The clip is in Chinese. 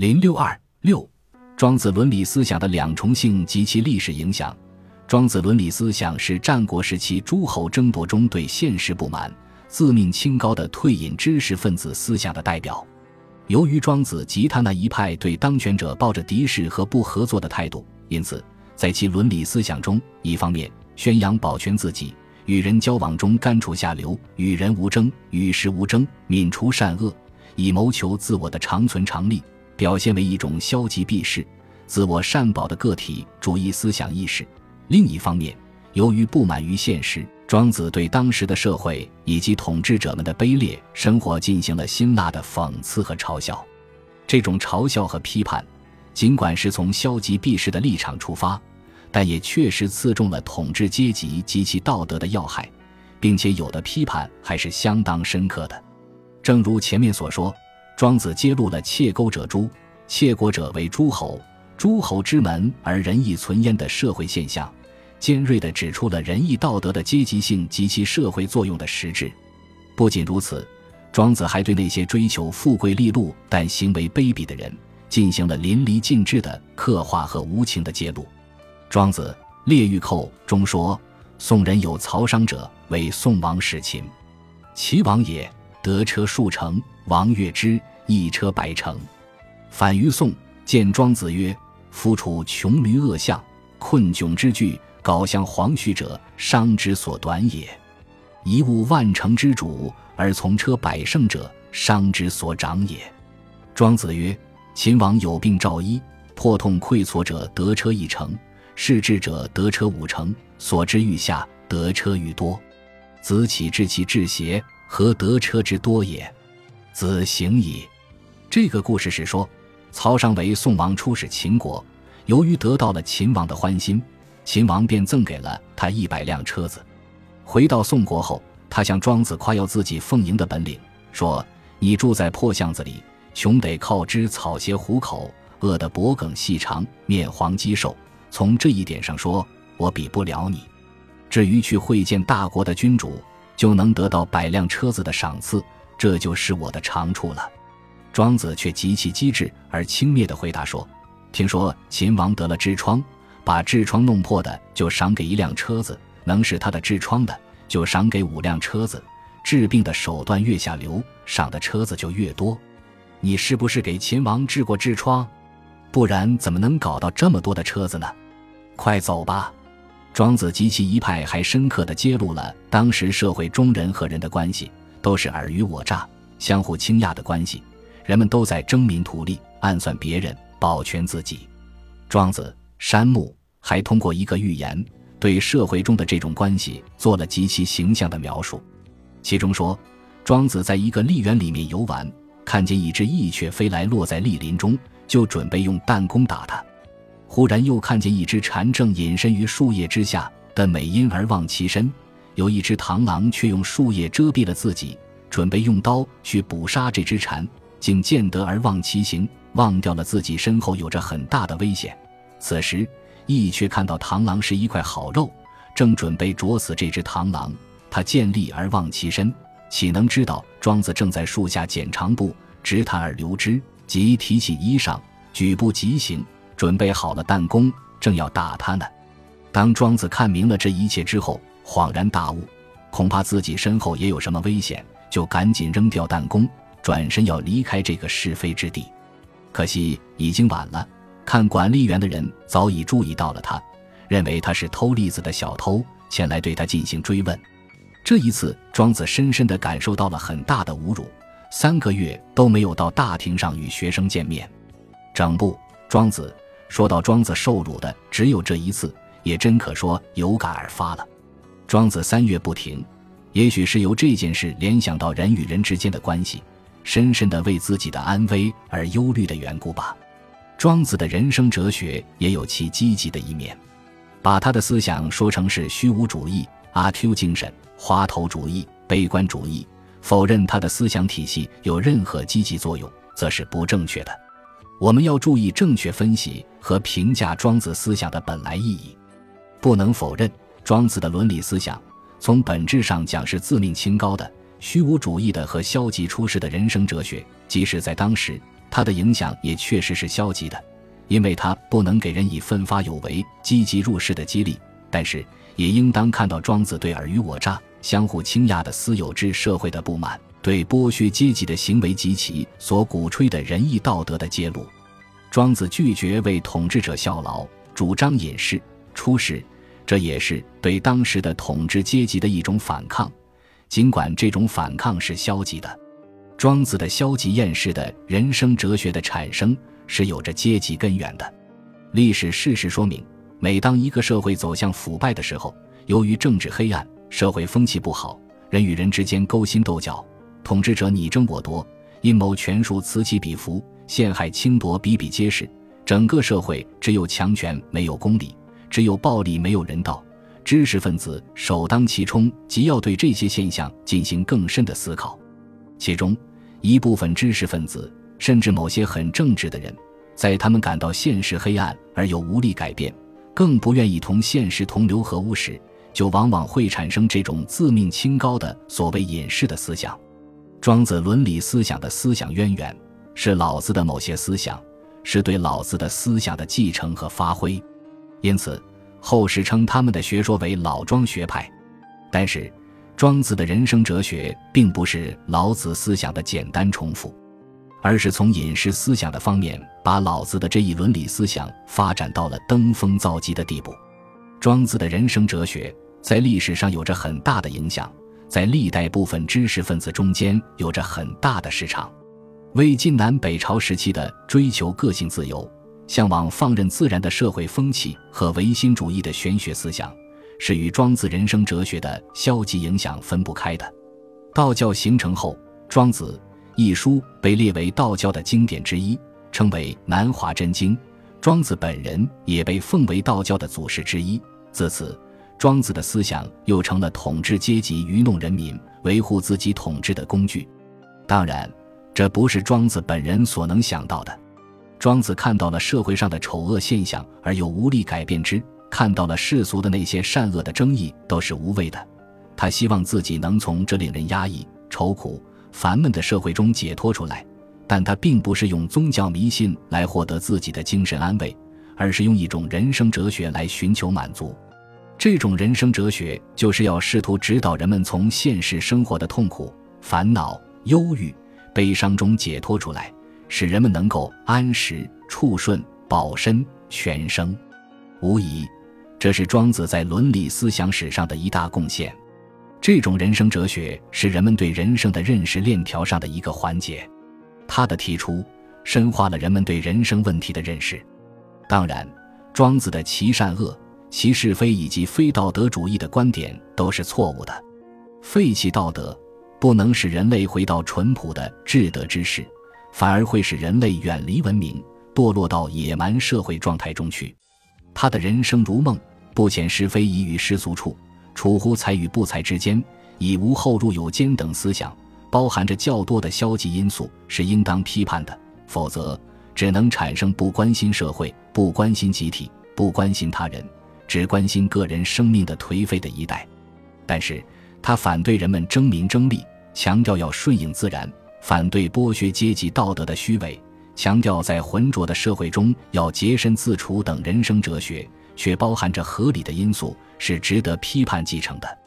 零六二六，庄子伦理思想的两重性及其历史影响。庄子伦理思想是战国时期诸侯争夺中对现实不满、自命清高的退隐知识分子思想的代表。由于庄子及他那一派对当权者抱着敌视和不合作的态度，因此在其伦理思想中，一方面宣扬保全自己，与人交往中甘处下流，与人无争，与时无争，泯除善恶，以谋求自我的长存长利，表现为一种消极避世、自我善保的个体主义思想意识。另一方面，由于不满于现实，庄子对当时的社会以及统治者们的卑劣生活进行了辛辣的讽刺和嘲笑。这种嘲笑和批判，尽管是从消极避世的立场出发，但也确实刺中了统治阶级及其道德的要害，并且有的批判还是相当深刻的。正如前面所说，庄子揭露了窃钩者诛，窃国者为诸侯，诸侯之门而仁义存焉的社会现象。尖锐地指出了仁义道德的阶级性及其社会作用的实质。不仅如此，庄子还对那些追求富贵利禄但行为卑鄙的人进行了淋漓尽致的刻画和无情的揭露。庄子《列御寇》中说：“宋人有曹商者，为宋王使秦。齐王也，得车数乘，王悦之，一车百乘。反于宋，见庄子曰：‘夫处穷驴恶相，困窘之具。’”搞向黄须者，商之所短也；一物万乘之主，而从车百乘者，商之所长也。庄子曰：“秦王有病召医，破痛溃挫者得车一乘，视智者得车五乘，所之欲下得车愈多。子启治其治邪，何得车之多也？子行矣。”这个故事是说，曹商为宋王出使秦国，由于得到了秦王的欢心。秦王便赠给了他一百辆车子。回到宋国后，他向庄子夸耀自己奉迎的本领，说：“你住在破巷子里，穷得靠织草鞋糊口，饿得脖梗细长，面黄肌瘦。从这一点上说，我比不了你。至于去会见大国的君主，就能得到百辆车子的赏赐，这就是我的长处了。”庄子却极其机智而轻蔑地回答说：“听说秦王得了痔疮。”把痔疮弄破的就赏给一辆车子，能使他的痔疮的就赏给五辆车子。治病的手段越下流，赏的车子就越多。你是不是给秦王治过痔疮？不然怎么能搞到这么多的车子呢？快走吧！庄子及其一派还深刻地揭露了当时社会中人和人的关系都是尔虞我诈、相互倾轧的关系，人们都在争名图利、暗算别人、保全自己。庄子。山木还通过一个寓言，对社会中的这种关系做了极其形象的描述。其中说，庄子在一个栗园里面游玩，看见一只翼雀飞来，落在栗林中，就准备用弹弓打它。忽然又看见一只蝉正隐身于树叶之下的美因而忘其身，有一只螳螂却用树叶遮蔽了自己，准备用刀去捕杀这只蝉，竟见得而忘其形，忘掉了自己身后有着很大的危险。此时，羿却看到螳螂是一块好肉，正准备啄死这只螳螂。他见利而忘其身，岂能知道庄子正在树下剪长布，直弹而流之，即提起衣裳，举步疾行，准备好了弹弓，正要打他呢。当庄子看明了这一切之后，恍然大悟，恐怕自己身后也有什么危险，就赶紧扔掉弹弓，转身要离开这个是非之地。可惜已经晚了。看管理员的人早已注意到了他，认为他是偷栗子的小偷，前来对他进行追问。这一次，庄子深深地感受到了很大的侮辱，三个月都没有到大庭上与学生见面。整部《庄子》说到庄子受辱的只有这一次，也真可说有感而发了。庄子三月不停，也许是由这件事联想到人与人之间的关系，深深的为自己的安危而忧虑的缘故吧。庄子的人生哲学也有其积极的一面，把他的思想说成是虚无主义、阿 Q 精神、滑头主义、悲观主义，否认他的思想体系有任何积极作用，则是不正确的。我们要注意正确分析和评价庄子思想的本来意义。不能否认，庄子的伦理思想从本质上讲是自命清高的、虚无主义的和消极出世的人生哲学，即使在当时。它的影响也确实是消极的，因为它不能给人以奋发有为、积极入世的激励。但是，也应当看到庄子对尔虞我诈、相互倾轧的私有制社会的不满，对剥削阶级的行为及其所鼓吹的仁义道德的揭露。庄子拒绝为统治者效劳，主张隐士出世，这也是对当时的统治阶级的一种反抗，尽管这种反抗是消极的。庄子的消极厌世的人生哲学的产生是有着阶级根源的。历史事实说明，每当一个社会走向腐败的时候，由于政治黑暗、社会风气不好，人与人之间勾心斗角，统治者你争我夺，阴谋权术此起彼伏，陷害轻夺比比皆是。整个社会只有强权没有公理，只有暴力没有人道。知识分子首当其冲，即要对这些现象进行更深的思考，其中。一部分知识分子，甚至某些很正直的人，在他们感到现实黑暗而又无力改变，更不愿意同现实同流合污时，就往往会产生这种自命清高的所谓隐士的思想。庄子伦理思想的思想渊源是老子的某些思想，是对老子的思想的继承和发挥，因此后世称他们的学说为老庄学派。但是。庄子的人生哲学并不是老子思想的简单重复，而是从隐士思想的方面，把老子的这一伦理思想发展到了登峰造极的地步。庄子的人生哲学在历史上有着很大的影响，在历代部分知识分子中间有着很大的市场。魏晋南北朝时期的追求个性自由、向往放任自然的社会风气和唯心主义的玄学思想。是与庄子人生哲学的消极影响分不开的。道教形成后，《庄子》一书被列为道教的经典之一，称为南华真经。庄子本人也被奉为道教的祖师之一。自此，庄子的思想又成了统治阶级愚弄人民、维护自己统治的工具。当然，这不是庄子本人所能想到的。庄子看到了社会上的丑恶现象，而又无力改变之。看到了世俗的那些善恶的争议都是无谓的，他希望自己能从这令人压抑、愁苦、烦闷的社会中解脱出来，但他并不是用宗教迷信来获得自己的精神安慰，而是用一种人生哲学来寻求满足。这种人生哲学就是要试图指导人们从现实生活的痛苦、烦恼、忧郁、悲伤中解脱出来，使人们能够安时、处顺、保身、全生。无疑。这是庄子在伦理思想史上的一大贡献。这种人生哲学是人们对人生的认识链条上的一个环节。他的提出深化了人们对人生问题的认识。当然，庄子的其善恶、其是非以及非道德主义的观点都是错误的。废弃道德不能使人类回到淳朴的至德之世，反而会使人类远离文明，堕落到野蛮社会状态中去。他的人生如梦。不遣是非以与世俗处，处乎才与不才之间，以无后入有间等思想，包含着较多的消极因素，是应当批判的。否则，只能产生不关心社会、不关心集体、不关心他人，只关心个人生命的颓废的一代。但是他反对人们争名争利，强调要顺应自然，反对剥削阶级道德的虚伪，强调在浑浊的社会中要洁身自处等人生哲学。却包含着合理的因素，是值得批判继承的。